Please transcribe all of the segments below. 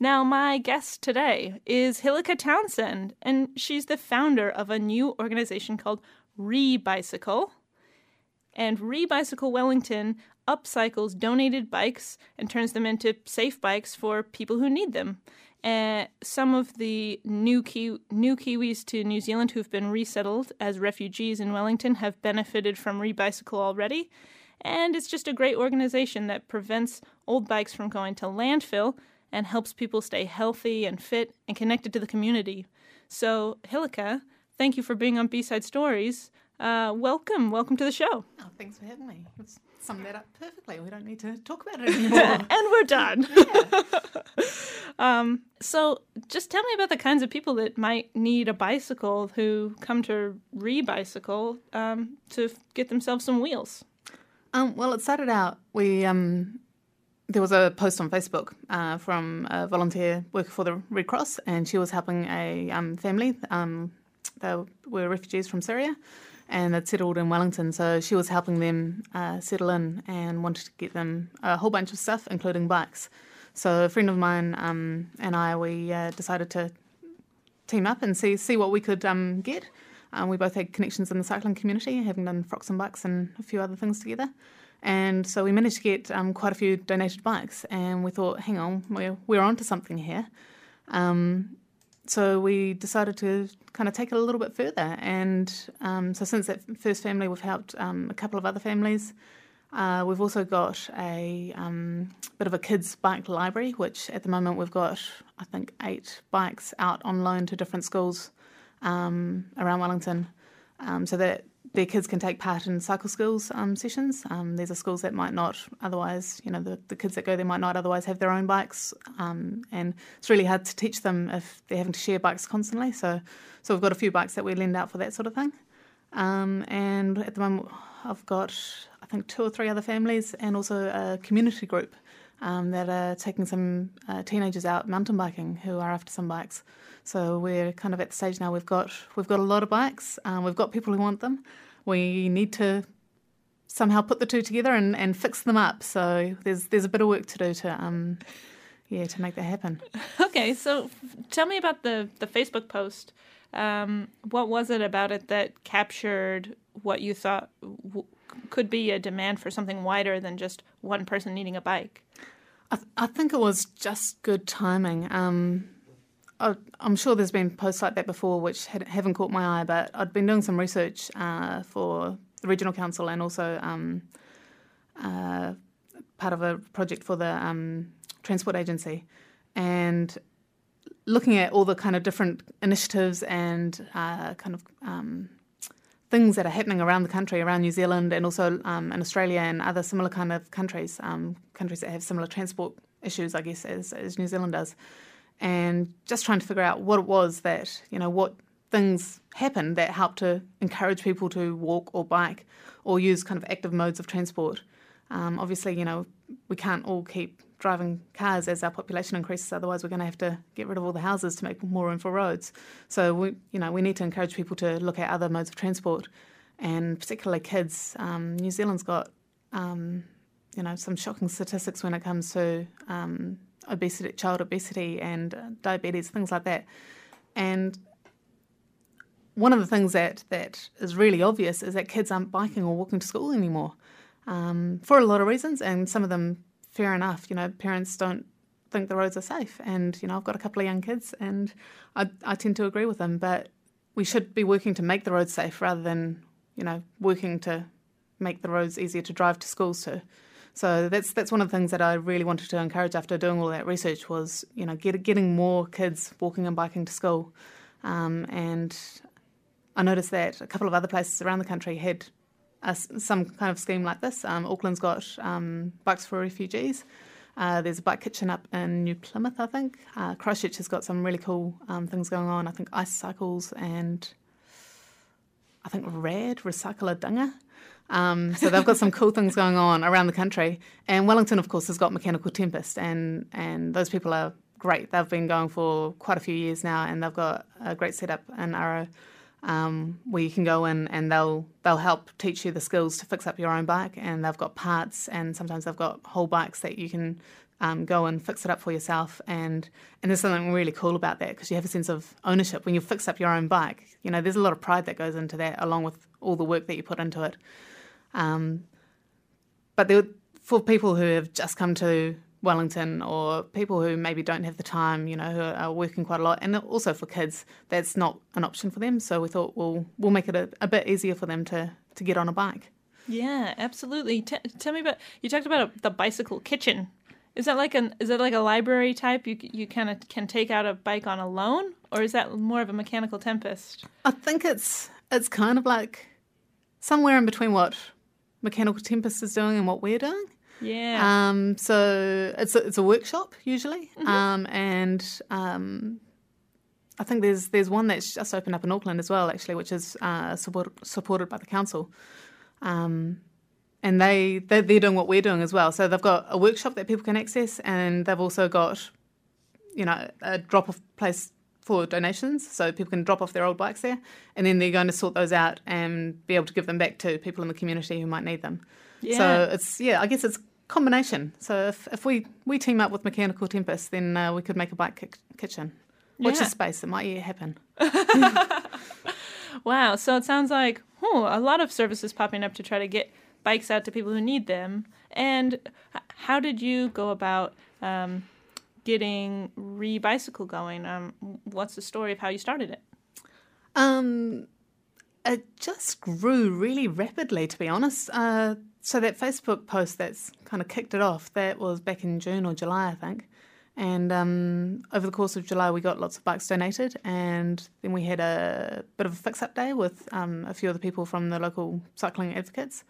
Now, my guest today is Hilika Townsend, and she's the founder of a new organization called Rebicycle. And Rebicycle Wellington upcycles donated bikes and turns them into safe bikes for people who need them. Uh, some of the new Ki- new Kiwis to New Zealand who've been resettled as refugees in Wellington have benefited from Rebicycle already, and it's just a great organization that prevents old bikes from going to landfill and helps people stay healthy and fit and connected to the community. So, Hilika, thank you for being on B Side Stories. Uh, welcome, welcome to the show. Oh, thanks for having me. It's summed that up perfectly. We don't need to talk about it anymore. and we're done. um, so, just tell me about the kinds of people that might need a bicycle who come to Rebicycle um, to get themselves some wheels. Um, well, it started out we um, there was a post on Facebook uh, from a volunteer worker for the Red Cross, and she was helping a um, family. Um, they were refugees from Syria, and they'd settled in Wellington. So she was helping them uh, settle in and wanted to get them a whole bunch of stuff, including bikes. So a friend of mine um, and I, we uh, decided to team up and see see what we could um, get. Um, we both had connections in the cycling community, having done frocks and bikes and a few other things together. And so we managed to get um, quite a few donated bikes, and we thought, hang on, we're, we're onto something here. Um, so we decided to kind of take it a little bit further. And um, so since that first family, we've helped um, a couple of other families. Uh, we've also got a um, bit of a kids' bike library, which at the moment we've got, I think, eight bikes out on loan to different schools um, around Wellington. So that their kids can take part in cycle skills um, sessions. Um, these are schools that might not otherwise, you know, the, the kids that go there might not otherwise have their own bikes, um, and it's really hard to teach them if they're having to share bikes constantly. So, so we've got a few bikes that we lend out for that sort of thing. Um, and at the moment, I've got I think two or three other families, and also a community group um, that are taking some uh, teenagers out mountain biking who are after some bikes. So we're kind of at the stage now. We've got we've got a lot of bikes. Um, we've got people who want them. We need to somehow put the two together and, and fix them up. So there's there's a bit of work to do to um yeah to make that happen. Okay, so tell me about the the Facebook post. Um, what was it about it that captured what you thought w- could be a demand for something wider than just one person needing a bike? I, th- I think it was just good timing. Um, I'm sure there's been posts like that before which haven't caught my eye, but I'd been doing some research uh, for the regional council and also um, uh, part of a project for the um, transport agency, and looking at all the kind of different initiatives and uh, kind of um, things that are happening around the country, around New Zealand, and also um, in Australia and other similar kind of countries, um, countries that have similar transport issues, I guess, as, as New Zealand does and just trying to figure out what it was that, you know, what things happened that helped to encourage people to walk or bike or use kind of active modes of transport. Um, obviously, you know, we can't all keep driving cars as our population increases. Otherwise, we're going to have to get rid of all the houses to make more room for roads. So we, you know, we need to encourage people to look at other modes of transport, and particularly kids. Um, New Zealand's got, um, you know, some shocking statistics when it comes to um, obesity, child obesity, and uh, diabetes, things like that. And one of the things that, that is really obvious is that kids aren't biking or walking to school anymore um, for a lot of reasons, and some of them fair enough. You know, parents don't think the roads are safe, and you know, I've got a couple of young kids, and I, I tend to agree with them. But we should be working to make the roads safe rather than you know working to make the roads easier to drive to schools to. So that's that's one of the things that I really wanted to encourage after doing all that research was you know get, getting more kids walking and biking to school, um, and I noticed that a couple of other places around the country had some kind of scheme like this. Um, Auckland's got um, bikes for refugees. Uh, there's a bike kitchen up in New Plymouth, I think. Uh, Christchurch has got some really cool um, things going on. I think ice cycles and I think RAD, Recycle A Dunger. Um, so they've got some cool things going on around the country. And Wellington, of course, has got Mechanical Tempest, and and those people are great. They've been going for quite a few years now, and they've got a great setup in Aro. Um, where you can go in and they'll they'll help teach you the skills to fix up your own bike, and they've got parts, and sometimes they've got whole bikes that you can um, go and fix it up for yourself. And and there's something really cool about that because you have a sense of ownership when you fix up your own bike. You know, there's a lot of pride that goes into that, along with all the work that you put into it. Um, but there, for people who have just come to Wellington or people who maybe don't have the time, you know, who are working quite a lot, and also for kids, that's not an option for them. So we thought we'll we'll make it a, a bit easier for them to to get on a bike. Yeah, absolutely. T- tell me about you talked about a, the bicycle kitchen. Is that like an is that like a library type? You you kind of can take out a bike on a loan, or is that more of a mechanical tempest? I think it's it's kind of like somewhere in between what mechanical tempest is doing and what we're doing. Yeah. Um, so it's a, it's a workshop usually, mm-hmm. um, and um, I think there's there's one that's just opened up in Auckland as well, actually, which is uh, support, supported by the council. Um, and they they're, they're doing what we're doing as well. So they've got a workshop that people can access, and they've also got, you know, a drop off place for donations, so people can drop off their old bikes there, and then they're going to sort those out and be able to give them back to people in the community who might need them. Yeah. So it's yeah, I guess it's combination. So if, if we, we team up with Mechanical Tempest, then uh, we could make a bike ki- kitchen. Watch yeah. space. It might yet happen. wow. So it sounds like oh, a lot of services popping up to try to get bikes out to people who need them. And how did you go about um, getting Re Bicycle going? Um, what's the story of how you started it? Um, it just grew really rapidly, to be honest. Uh, so that Facebook post that's kind of kicked it off, that was back in June or July, I think. And um, over the course of July, we got lots of bikes donated, and then we had a bit of a fix-up day with um, a few of the people from the local cycling advocates.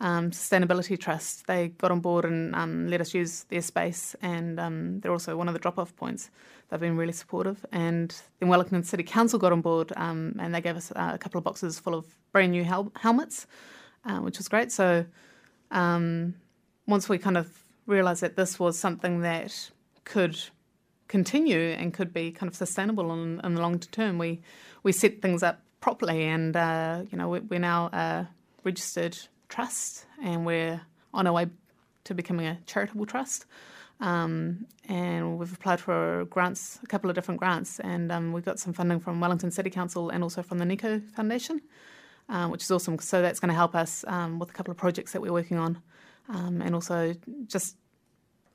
Um, Sustainability Trust, they got on board and um, let us use their space, and um, they're also one of the drop-off points. They've been really supportive. And then Wellington City Council got on board, um, and they gave us a couple of boxes full of brand new hel- helmets, uh, which was great. So um, once we kind of realised that this was something that could continue and could be kind of sustainable in, in the long term, we we set things up properly, and uh, you know we're now a registered trust, and we're on our way to becoming a charitable trust. Um, and we've applied for grants, a couple of different grants, and um, we got some funding from Wellington City Council and also from the Nikau Foundation um, which is awesome. So that's going to help us um, with a couple of projects that we're working on, um, and also just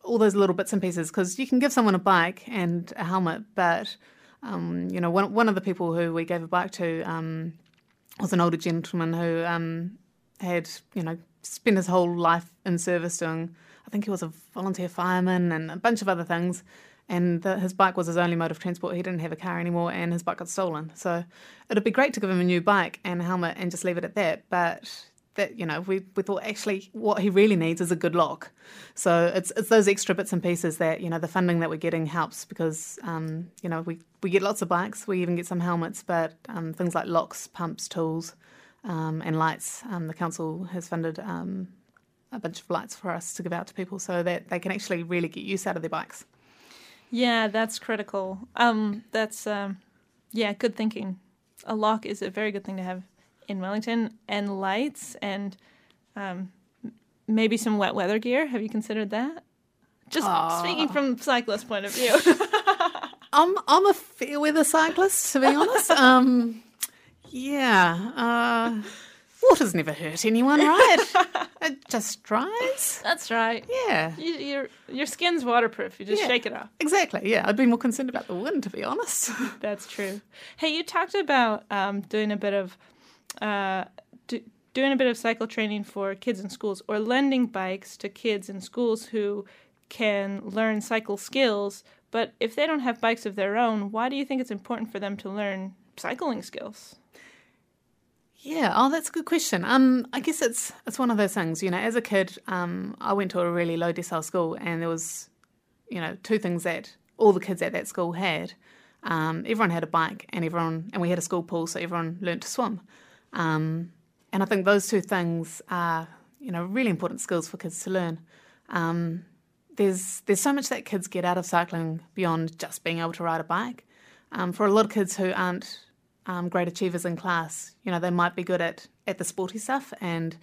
all those little bits and pieces. Because you can give someone a bike and a helmet, but um, you know, one one of the people who we gave a bike to um, was an older gentleman who had you know spent his whole life in service doing. I think he was a volunteer fireman and a bunch of other things and the, his bike was his only mode of transport. He didn't have a car anymore, and his bike got stolen. So it'd be great to give him a new bike and a helmet and just leave it at that. But that you know, we, we thought actually what he really needs is a good lock. So it's it's those extra bits and pieces that you know the funding that we're getting helps because um, you know we we get lots of bikes, we even get some helmets, but um, things like locks, pumps, tools, um, and lights. Um, the council has funded. Um, a bunch of lights for us to give out to people so that they can actually really get use out of their bikes. Yeah, that's critical. Um, that's um, yeah, good thinking. A lock is a very good thing to have in Wellington, and lights, and um, maybe some wet weather gear. Have you considered that? Just speaking from cyclist point of view. I'm I'm a fair weather cyclist, to be honest. Um, yeah. Uh, water's never hurt anyone, right? it just dries. That's right. Yeah. You, your your skin's waterproof. You just yeah. shake it off. Exactly. Yeah. I'd be more concerned about the wind, to be honest. That's true. Hey, you talked about um, doing a bit of. Uh, do, doing a bit of cycle training for kids in schools or lending bikes to kids in schools who can learn cycle skills but if they don't have bikes of their own why do you think it's important for them to learn cycling skills yeah, oh, that's a good question. Um, I guess it's it's one of those things. You know, as a kid, um, I went to a really low decile school, and there was, you know, two things that all the kids at that school had. Um, everyone had a bike, and everyone, and we had a school pool, so everyone learnt to swim. Um, and I think those two things are, you know, really important skills for kids to learn. Um, there's there's so much that kids get out of cycling beyond just being able to ride a bike. Um, for a lot of kids who aren't um, great achievers in class. You know, they might be good at, at the sporty stuff and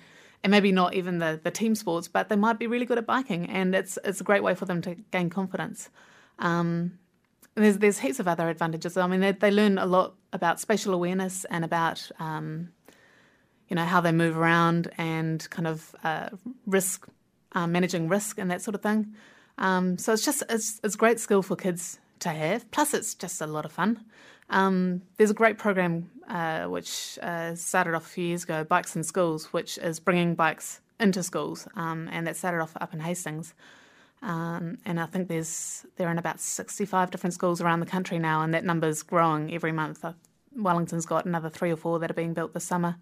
and maybe not even the, the team sports, but they might be really good at biking, and it's it's a great way for them to gain confidence. Um, there's there's heaps of other advantages. I mean, they, they learn a lot about spatial awareness and about um, you know how they move around and kind of uh, risk uh, managing risk and that sort of thing. Um, so it's just it's it's great skill for kids to have. Plus, it's just a lot of fun. Um, there's a great program uh, which uh, started off a few years ago, Bikes in Schools, which is bringing bikes into schools, um, and that started off up in Hastings. Um, and I think there's they're in about 65 different schools around the country now, and that number's growing every month. Uh, Wellington's got another three or four that are being built this summer,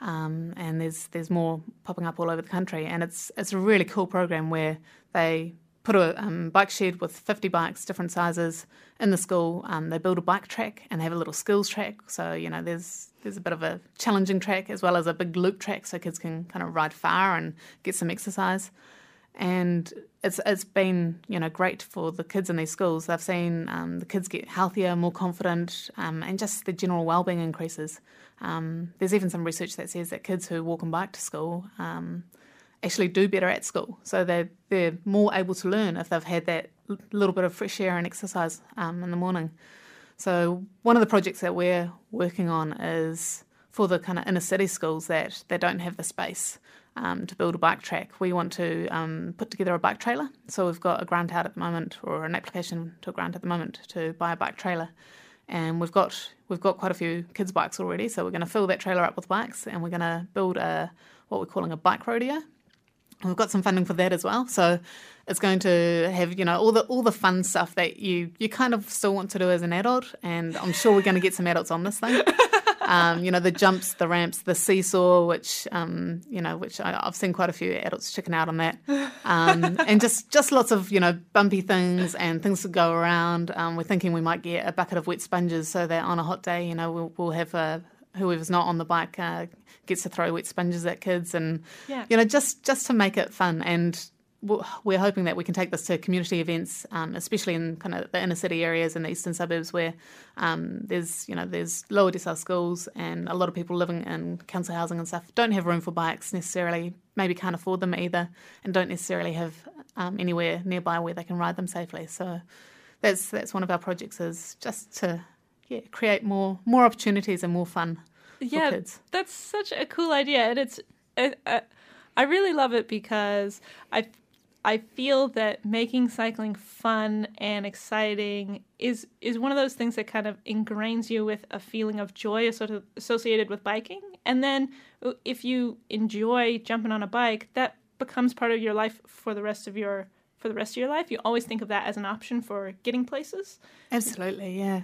um, and there's there's more popping up all over the country. And it's it's a really cool program where they put a um, bike shed with 50 bikes, different sizes, in the school. Um, they build a bike track and they have a little skills track. So you know, there's there's a bit of a challenging track as well as a big loop track, so kids can kind of ride far and get some exercise. And it's it's been you know great for the kids in these schools. They've seen um, the kids get healthier, more confident, um, and just the general well-being increases. Um, there's even some research that says that kids who walk and bike to school um, actually do better at school. So they're, they're more able to learn if they've had that little bit of fresh air and exercise um, in the morning. So one of the projects that we're working on is for the kind of inner city schools that, that don't have the space um, to build a bike track. We want to um, put together a bike trailer. So we've got a grant out at the moment, or an application to a grant at the moment to buy a bike trailer. And we've got we've got quite a few kids' bikes already, so we're going to fill that trailer up with bikes, and we're going to build a what we're calling a bike rodeo. We've got some funding for that as well. So it's going to have, you know, all the all the fun stuff that you you kind of still want to do as an adult. And I'm sure we're going to get some adults on this thing. Um, you know, the jumps, the ramps, the seesaw, which um, you know, which I, have seen quite a few adults chicken out on that, um, and just just lots of you know bumpy things and things to go around. Um, we're thinking we might get a bucket of wet sponges so that on a hot day, you know, we'll, we'll have a whoever's not on the bike uh, gets to throw wet sponges at kids, and yeah. you know, just just to make it fun. And we're hoping that we can take this to community events, um, especially in kind of the inner city areas and the eastern suburbs where um, there's you know there's lower decile schools and a lot of people living in council housing and stuff don't have room for bikes necessarily, maybe can't afford them either, and don't necessarily have um, anywhere nearby where they can ride them safely. So that's that's one of our projects is just to yeah, create more more opportunities and more fun yeah, for kids. That's such a cool idea, and it's I, I really love it because I I feel that making cycling fun and exciting is is one of those things that kind of ingrains you with a feeling of joy associated with biking, and then if you enjoy jumping on a bike, that becomes part of your life for the rest of your for the rest of your life. You always think of that as an option for getting places. Absolutely, yeah.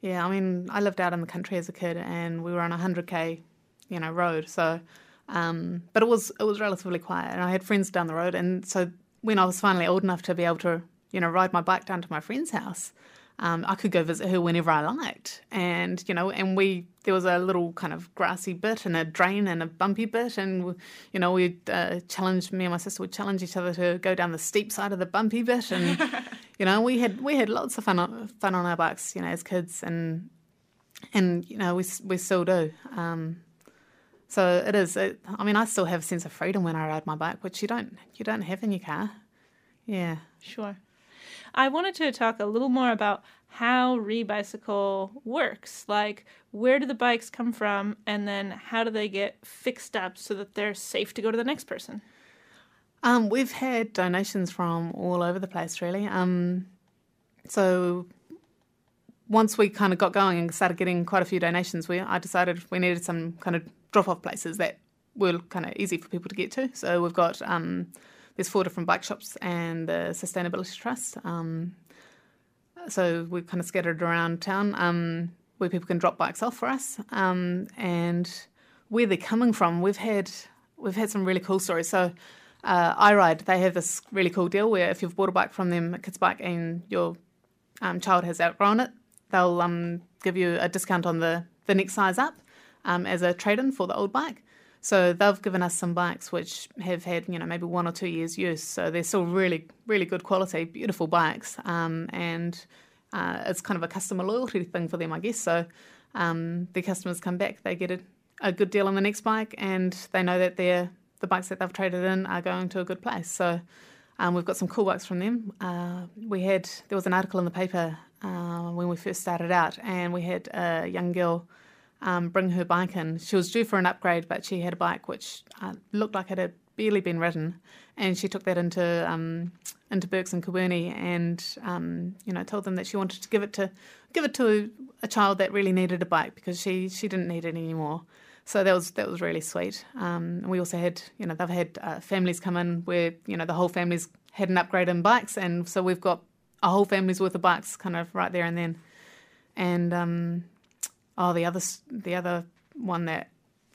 Yeah, I mean, I lived out in the country as a kid, and we were on a hundred k, you know, road. So, um, but it was it was relatively quiet, and I had friends down the road, and so when I was finally old enough to be able to, you know, ride my bike down to my friend's house, um, I could go visit her whenever I liked, and you know, and we there was a little kind of grassy bit and a drain and a bumpy bit, and you know, we uh, challenged me and my sister would challenge each other to go down the steep side of the bumpy bit, and you know, we had we had lots of fun on, fun on our bikes, you know, as kids, and and you know, we we still do. Um, so it is. It, I mean, I still have a sense of freedom when I ride my bike, which you don't you don't have in your car. Yeah, sure. I wanted to talk a little more about how ReBicycle works. Like, where do the bikes come from, and then how do they get fixed up so that they're safe to go to the next person? Um, we've had donations from all over the place, really. Um, so once we kind of got going and started getting quite a few donations, we I decided we needed some kind of drop off places that were kind of easy for people to get to. So we've got um, there's four different bike shops and the Sustainability Trust. Um, so we're kind of scattered around town um, where people can drop bikes off for us. Um, and where they're coming from, we've had we've had some really cool stories. So uh, iRide, they have this really cool deal where if you've bought a bike from them, a kid's bike, and your um, child has outgrown it, they'll um, give you a discount on the, the next size up um, as a trade in for the old bike. So they've given us some bikes which have had, you know, maybe one or two years use. So they're still really, really good quality, beautiful bikes. Um, and uh, it's kind of a customer loyalty thing for them, I guess. So um, the customers come back, they get a, a, good deal on the next bike, and they know that their the bikes that they've traded in are going to a good place. So um, we've got some cool bikes from them. Uh, we had there was an article in the paper uh, when we first started out, and we had a young girl um, bring her bike in. She was due for an upgrade, but she had a bike which uh, looked like it had barely been ridden, and she took that into um, into Burke's and Kilbirnie, and um, you know told them that she wanted to give it to give it to a child that really needed a bike because she she didn't need it anymore. So that was that was really sweet. Um, we also had you know they've had uh, families come in where you know the whole family's had an upgrade in bikes, and so we've got a whole family's worth of bikes kind of right there and then. And um, oh, the other the other one that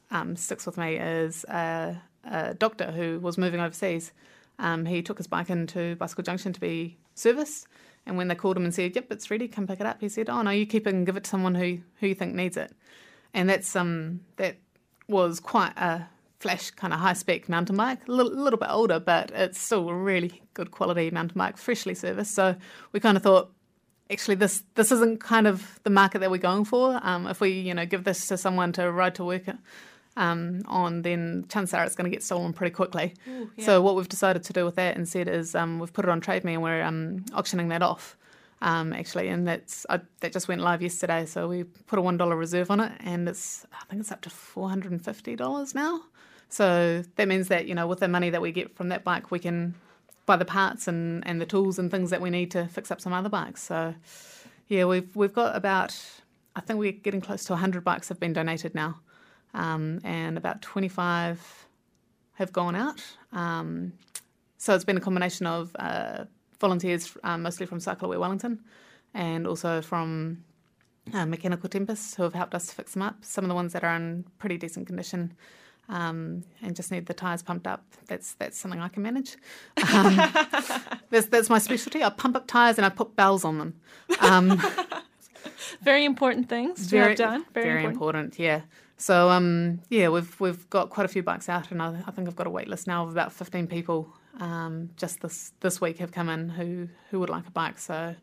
um, sticks with me is a, a, doctor who was moving overseas. Um, he took his bike into Bicycle Junction to be serviced, and when they called him and said, "Yep, it's ready, come pick it up," he said, "Oh no, you keep it and give it to someone who who you think needs it." And that's um that was quite a flash kind of high spec mountain bike, a little, little, bit older, but it's still a really good quality mountain bike, freshly serviced. So we kind of thought, actually, this this isn't kind of the market that we're going for. Um, if we you know give this to someone to ride to work um, on, then chances are it's going to get stolen pretty quickly. Ooh, yeah. So what we've decided to do with that instead is um, we've put it on Trade Me and we're um, auctioning that off um, actually, and that's uh, that just went live yesterday. So we put a one dollar reserve on it, and it's I think it's up to four hundred and fifty dollars now. So that means that you know with the money that we get from that bike, we can buy the parts and, and the tools and things that we need to fix up some other bikes. So yeah, we've we've got about I think we're getting close to hundred bikes have been donated now, um, and about twenty five have gone out. Um, so it's been a combination of uh, volunteers, um, mostly from Cycle Aware Wellington, and also from uh, Mechanical Tempest, who have helped us fix them up. Some of the ones that are in pretty decent condition um, and just need the tyres pumped up. That's that's something I can manage. Um, that's, that's my specialty. I pump up tyres and I put bells on them. Um, very important things to very, have done. Very, very important. important. Yeah. So um, yeah, we've we've got quite a few bikes out, and I, I think I've got a wait list now of about fifteen people um, just this this week have come in who who would like a bike. So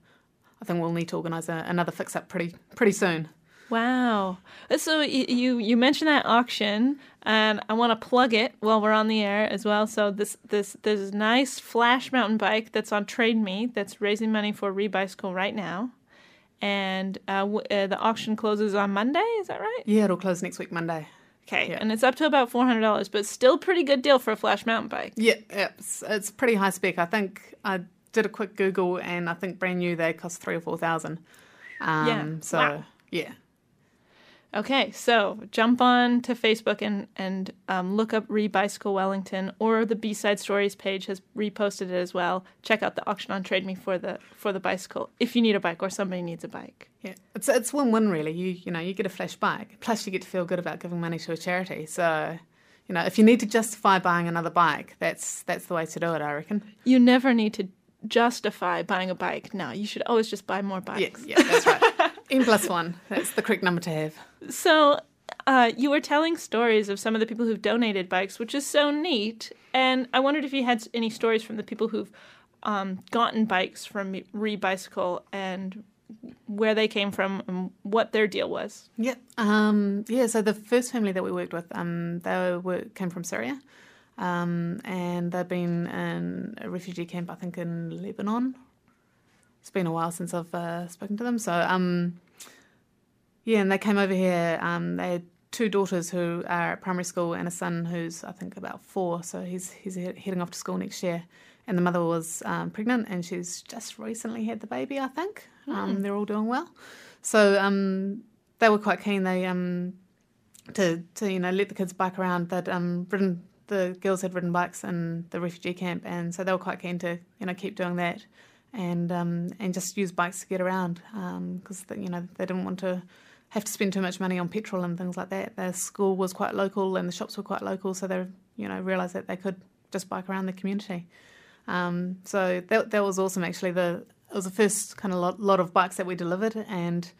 I think we'll need to organise another fix up pretty pretty soon. Wow. So you you mentioned that auction, and I want to plug it while we're on the air as well. So this this this nice flash mountain bike that's on Trade Me that's raising money for Rebicycle right now, and uh, w- uh, the auction closes on Monday. Is that right? Yeah, it'll close next week Monday. Okay, yeah. and it's up to about four hundred dollars, but still pretty good deal for a flash mountain bike. Yeah, it's it's pretty high spec. I think I did a quick Google, and I think brand new they cost three or four thousand. Um, yeah. So wow. yeah. Okay, so jump on to Facebook and and um, look up Rebicycle Wellington, or the B Side Stories page has reposted it as well. Check out the auction on Trade Me for the for the bicycle if you need a bike or somebody needs a bike. Yeah, it's it's win win really. You you know you get a flash bike, plus you get to feel good about giving money to a charity. So you know if you need to justify buying another bike, that's that's the way to do it. I reckon. You never need to justify buying a bike. No, you should always just buy more bikes. Yeah that's right. N plus one. That's the correct number to have. So, uh, you were telling stories of some of the people who've donated bikes, which is so neat. And I wondered if you had any stories from the people who've um, gotten bikes from Rebicycle and where they came from and what their deal was. Yeah, um, yeah. So the first family that we worked with, um, they were, came from Syria, um, and they've been in a refugee camp, I think, in Lebanon. It's been a while since I've uh, spoken to them. So, um, yeah, and they came over here. Um, they had two daughters who are at primary school and a son who's, I think, about four. So he's he's heading off to school next year. And the mother was um, pregnant, and she's just recently had the baby. I think mm. they're all doing well. So um, they were quite keen. They um, to to you know let the kids bike around. They'd um, ridden the girls had ridden bikes in the refugee camp, and so they were quite keen to you know keep doing that, and um, and just use bikes to get around because um, you know they didn't want to have to spend too much money on petrol and things like that. Their school was quite local and the shops were quite local, so they you know realised that they could just bike around the community. Um, so that that was awesome. Actually, the it was the first kind of lot, lot of bikes that we delivered, and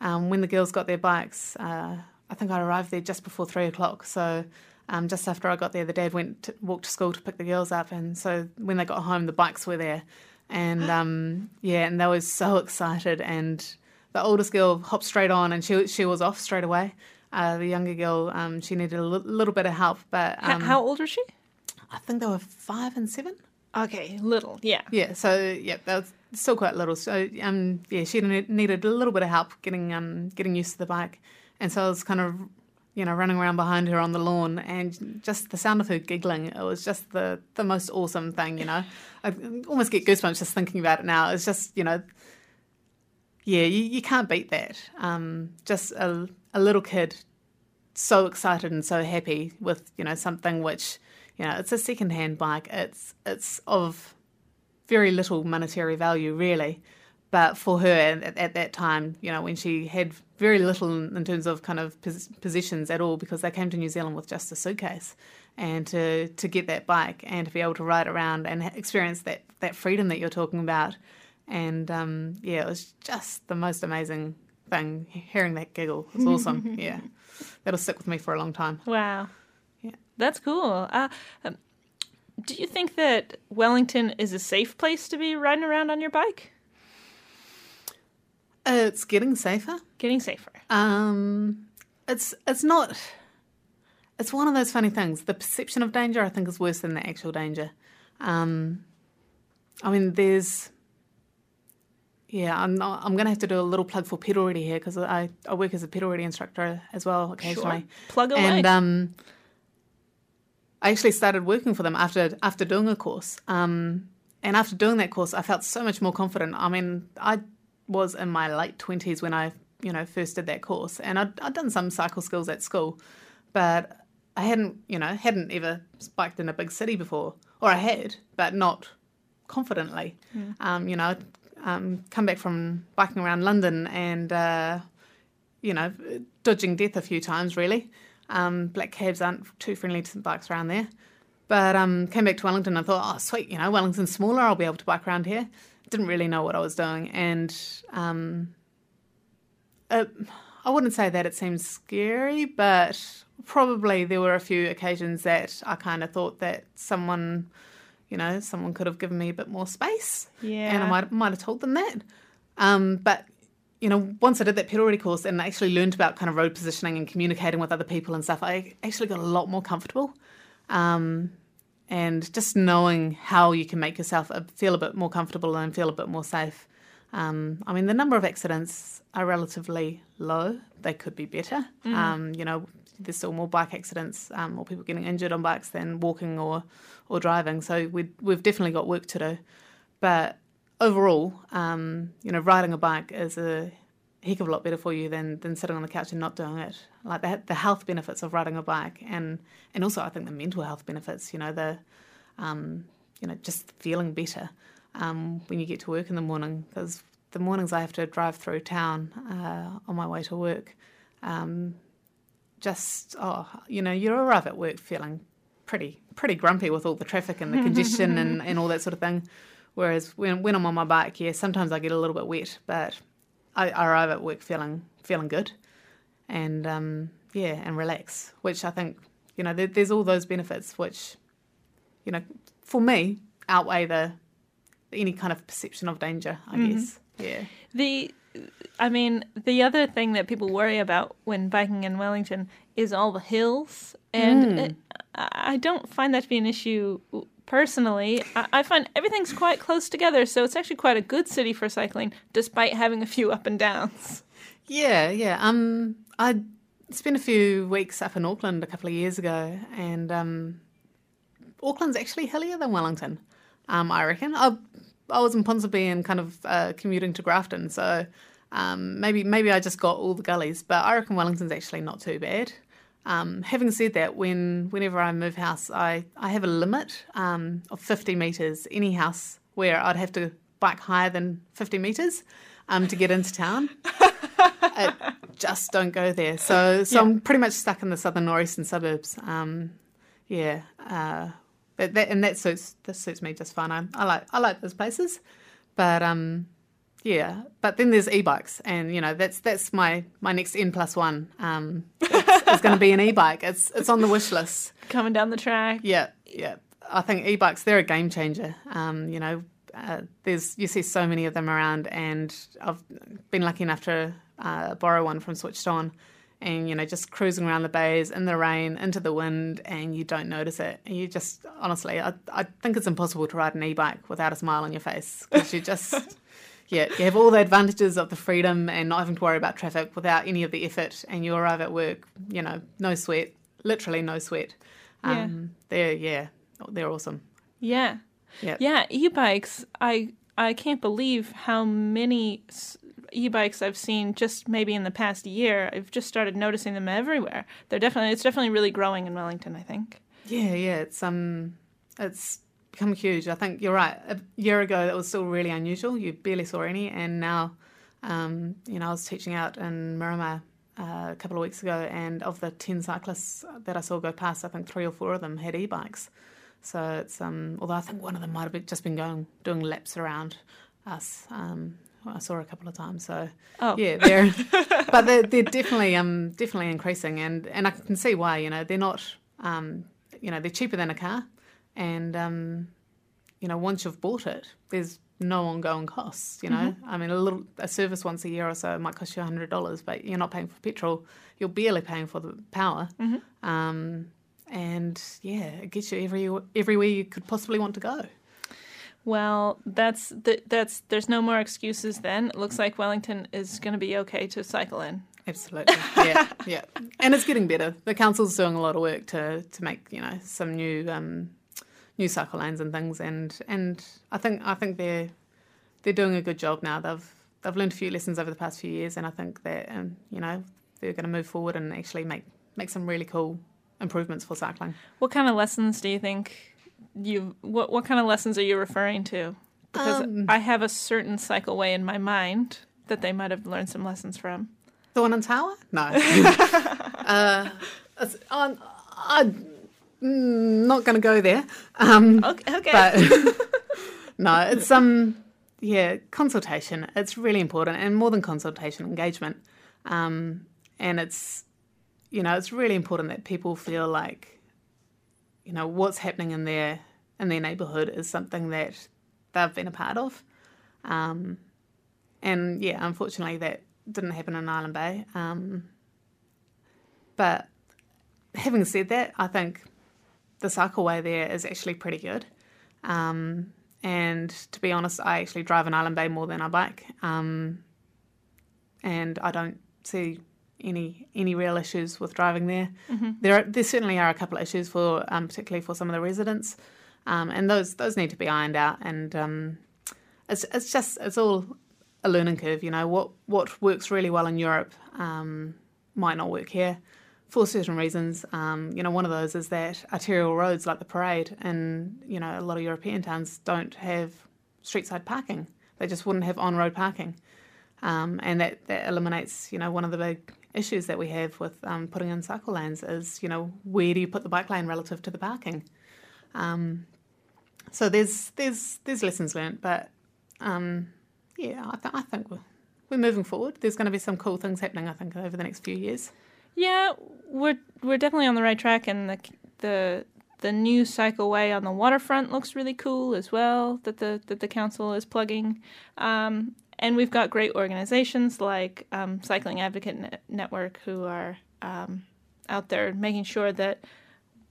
um, when the girls got their bikes, uh, I think I arrived there just before three o'clock. So um, just after I got there, the dad went to, walked to school to pick the girls up, and so when they got home, the bikes were there, and um, yeah, and they were so excited. And the oldest girl hopped straight on, and she she was off straight away. Uh, the younger girl, um, she needed a l- little bit of help, but how, um, how, old was she? I think they were five and seven. Okay, little, yeah. Yeah, so yeah, they were still quite little. So um, yeah, she needed a little bit of help getting um getting used to the bike, and so I was kind of you know running around behind her on the lawn, and just the sound of her giggling, it was just the the most awesome thing. You know, I almost get goosebumps just thinking about it now. It's just you know, yeah, you, you can't beat that. Um, just a a little kid so excited and so happy with you know something which you know, it's a second-hand bike. It's it's of very little monetary value, really. But for her at, at that time, you know, when she had very little in, in terms of kind of pos- possessions at all, because they came to New Zealand with just a suitcase, and to to get that bike and to be able to ride around and experience that that freedom that you're talking about, and um, yeah, it was just the most amazing thing. Hearing that giggle was awesome. yeah, that'll stick with me for a long time. Wow. Yeah, that's cool. Uh, um, do you think that Wellington is a safe place to be riding around on your bike? Uh, it's getting safer. Getting safer. Um, it's it's not. It's one of those funny things. The perception of danger, I think, is worse than the actual danger. Um, I mean, there's. Yeah, I'm not, I'm going to have to do a little plug for pedal ready here because I, I work as a pedal ready instructor as well occasionally. Sure. Plug away. And um, I actually started working for them after after doing a course. Um, and after doing that course, I felt so much more confident. I mean, I was in my late twenties when I, you know, first did that course, and I'd, I'd done some cycle skills at school, but I hadn't, you know, hadn't ever biked in a big city before, or I had, but not confidently. Um, you know, um, come back from biking around London and, uh, you know, dodging death a few times, really. Um, black cabs aren't too friendly to bikes around there. But um, came back to Wellington and I thought, oh, sweet, you know, Wellington's smaller, I'll be able to bike around here. Didn't really know what I was doing. And um, it, I wouldn't say that it seemed scary, but probably there were a few occasions that I kind of thought that someone, you know, someone could have given me a bit more space. Yeah. And I might, might have told them that. Um, but you know, once I did that pedal ready course and I actually learned about kind of road positioning and communicating with other people and stuff, I actually got a lot more comfortable. Um, and just knowing how you can make yourself feel a bit more comfortable and feel a bit more safe. Um, I mean, the number of accidents are relatively low. They could be better. Mm. Um, you know, there's still more bike accidents, um, more people getting injured on bikes than walking or or driving. So we we've definitely got work to do. But overall, um, you know, riding a bike is a heck of a lot better for you than, than sitting on the couch and not doing it. Like the, the health benefits of riding a bike, and and also I think the mental health benefits. You know, the um, you know just feeling better um, when you get to work in the morning because the mornings I have to drive through town uh, on my way to work. Um, just oh, you know, you arrive at work feeling pretty pretty grumpy with all the traffic and the congestion and, and all that sort of thing. Whereas when when I'm on my bike, yeah, sometimes I get a little bit wet, but I, I arrive at work feeling feeling good, and um, yeah, and relax. Which I think you know there, there's all those benefits which you know for me outweigh the any kind of perception of danger. I Mhm. guess yeah. The, I mean, the other thing that people worry about when biking in Wellington is all the hills, and Mm. it, I don't find that to be an issue personally. I, I find everything's quite close together, so it's actually quite a good city for cycling, despite having a few up and downs. Yeah, yeah. Um, I spent a few weeks up in Auckland a couple of years ago, and um, Auckland's actually hillier than Wellington. Um, I reckon. I, I was in Ponsonby and kind of uh, commuting to Grafton, so um, maybe maybe I just got all the gullies, but I reckon Wellington's actually not too bad. Um, having said that, when whenever I move house, I, I have a limit um, of 50 metres. Any house where I'd have to bike higher than 50 metres um, to get into town. I just don't go there. So so Yeah. I'm pretty much stuck in the southern northeastern suburbs. Um, yeah, uh, but that and that suits that suits me just fine. I, I like I like those places, but um, yeah. But then there's e-bikes, and you know that's that's my my next N plus one. Um, it's, it's going to be an e-bike. It's it's on the wish list. Coming down the track. Yeah, yeah. I think e-bikes they're a game changer. Um, you know, uh, there's you see so many of them around, and I've been lucky enough to uh, borrow one from Switched On, and you know just cruising around the bays in the rain into the wind and you don't notice it and you just honestly i, I think it's impossible to ride an e-bike without a smile on your face because you just yeah you have all the advantages of the freedom and not having to worry about traffic without any of the effort and you arrive at work you know no sweat literally no sweat um, yeah. they're yeah they're awesome yeah yeah yeah e-bikes i i can't believe how many e-bikes I've seen just maybe in the past year. I've just started noticing them everywhere. They're definitely it's definitely really growing in Wellington. I think. Yeah, yeah, it's um, it's become huge. I think you're right. A year ago, that was still really unusual. You barely saw any, and now, um, you know, I was teaching out in Miramar uh, a couple of weeks ago, and of the ten cyclists that I saw go past, I think three or four of them had e-bikes. So it's um, although I think one of them might have just been going doing laps around us. Um, I saw a couple of times. So oh. yeah, they're but they're, they're definitely um definitely increasing, and and I can see why. You know, they're not um you know they're cheaper than a car, and um you know once you've bought it, there's no ongoing costs. You know, mm-hmm. I mean a little a service once a year or so might cost you hundred dollars, but you're not paying for petrol. You're barely paying for the power. Mm-hmm. Um, and yeah, it gets you every everywhere you could possibly want to go. Well, that's the, that's there's no more excuses then. It looks like Wellington is going to be okay to cycle in. Absolutely. Yeah, yeah. And it's getting better. The council's doing a lot of work to to make, you know, some new um, new cycle lanes and things and and I think I think they're they're doing a good job now. They've they've learned a few lessons over the past few years and I think that um, you know, they're going to move forward and actually make make some really cool improvements for cycling. What kind of lessons do you think you what what kind of lessons are you referring to? Because um, I have a certain cycleway in my mind that they might have learned some lessons from. The one in Tower? No. uh, I'm, I'm not going to go there. Um, okay. okay. But no, it's um, yeah, consultation. It's really important, and more than consultation, engagement. Um, and it's you know, it's really important that people feel like you know what's happening in their in their neighbourhood is something that they've been a part of. Um, and yeah, unfortunately, that didn't happen in Island Bay. Um, but having said that, I think the cycleway there is actually pretty good. Um, and to be honest, I actually drive in Island Bay more than I bike. Um, and I don't see any any real issues with driving there. Mm-hmm. There are, there certainly are a couple of issues for um, particularly for some of the residents, um, and those those need to be ironed out. And um, it's it's just it's all a learning curve. You know what what works really well in Europe um, might not work here for certain reasons. Um, you know one of those is that arterial roads like the Parade and you know a lot of European towns don't have street side parking. They just wouldn't have on road parking. Um, and that, that eliminates, you know, one of the big issues that we have with um, putting in cycle lanes is, you know, where do you put the bike lane relative to the parking? Um, so there's there's there's lessons learned, but um, yeah, I, th- I think we're, we're moving forward. There's going to be some cool things happening, I think, over the next few years. Yeah, we're we're definitely on the right track, and the the the new cycleway on the waterfront looks really cool as well. That the that the council is plugging. Um, and we've got great organizations like um, Cycling Advocate Network who are um, out there making sure that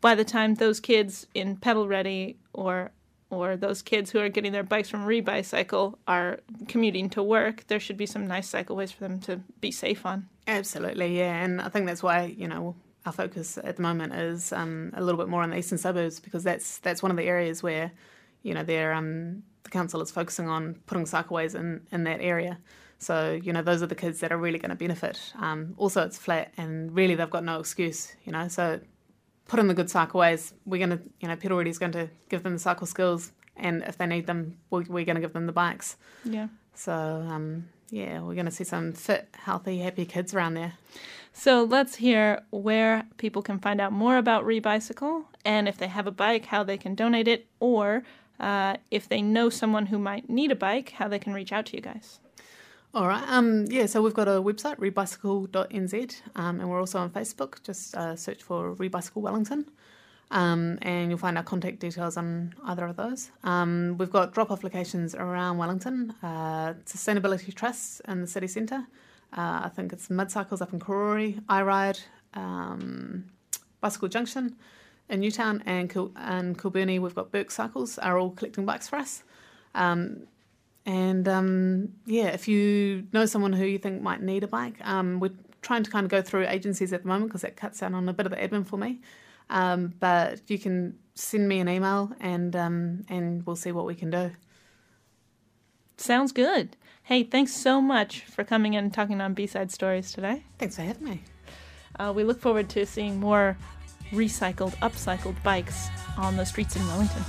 by the time those kids in pedal ready or or those kids who are getting their bikes from Rebicycle are commuting to work, there should be some nice cycleways for them to be safe on. Absolutely, yeah, and I think that's why you know our focus at the moment is um, a little bit more on the eastern suburbs because that's that's one of the areas where you know they're um, the council is focusing on putting cycleways in, in that area. So, you know, those are the kids that are really going to benefit. Um, also, it's flat and really they've got no excuse, you know. So, put in the good cycleways. We're going to, you know, Pedal is going to give them the cycle skills. And if they need them, we're, we're going to give them the bikes. Yeah. So, um, yeah, we're going to see some fit, healthy, happy kids around there. So let's hear where people can find out more about Rebicycle and if they have a bike, how they can donate it, or uh, if they know someone who might need a bike, how they can reach out to you guys. All right. Um, yeah, so we've got a website, rebicycle.nz, um, and we're also on Facebook. Just uh, search for Rebicycle Wellington, um, and you'll find our contact details on either of those. Um, we've got drop off locations around Wellington, uh, Sustainability Trusts in the city centre, Uh, I think it's Mud Cycles up in Karori, I Ride, um, Bicycle Junction in Newtown, and Kil- and Kilbirnie, we've got Burke Cycles, are all collecting bikes for us. Um, and um, yeah, if you know someone who you think might need a bike, um, we're trying to kind of go through agencies at the moment because that cuts down on a bit of the admin for me. Um, but you can send me an email and um, and we'll see what we can do. Sounds good. Hey, thanks so much for coming in and talking on B-Side Stories today. Thanks for having me. Uh, we look forward to seeing more recycled, upcycled bikes on the streets in Wellington.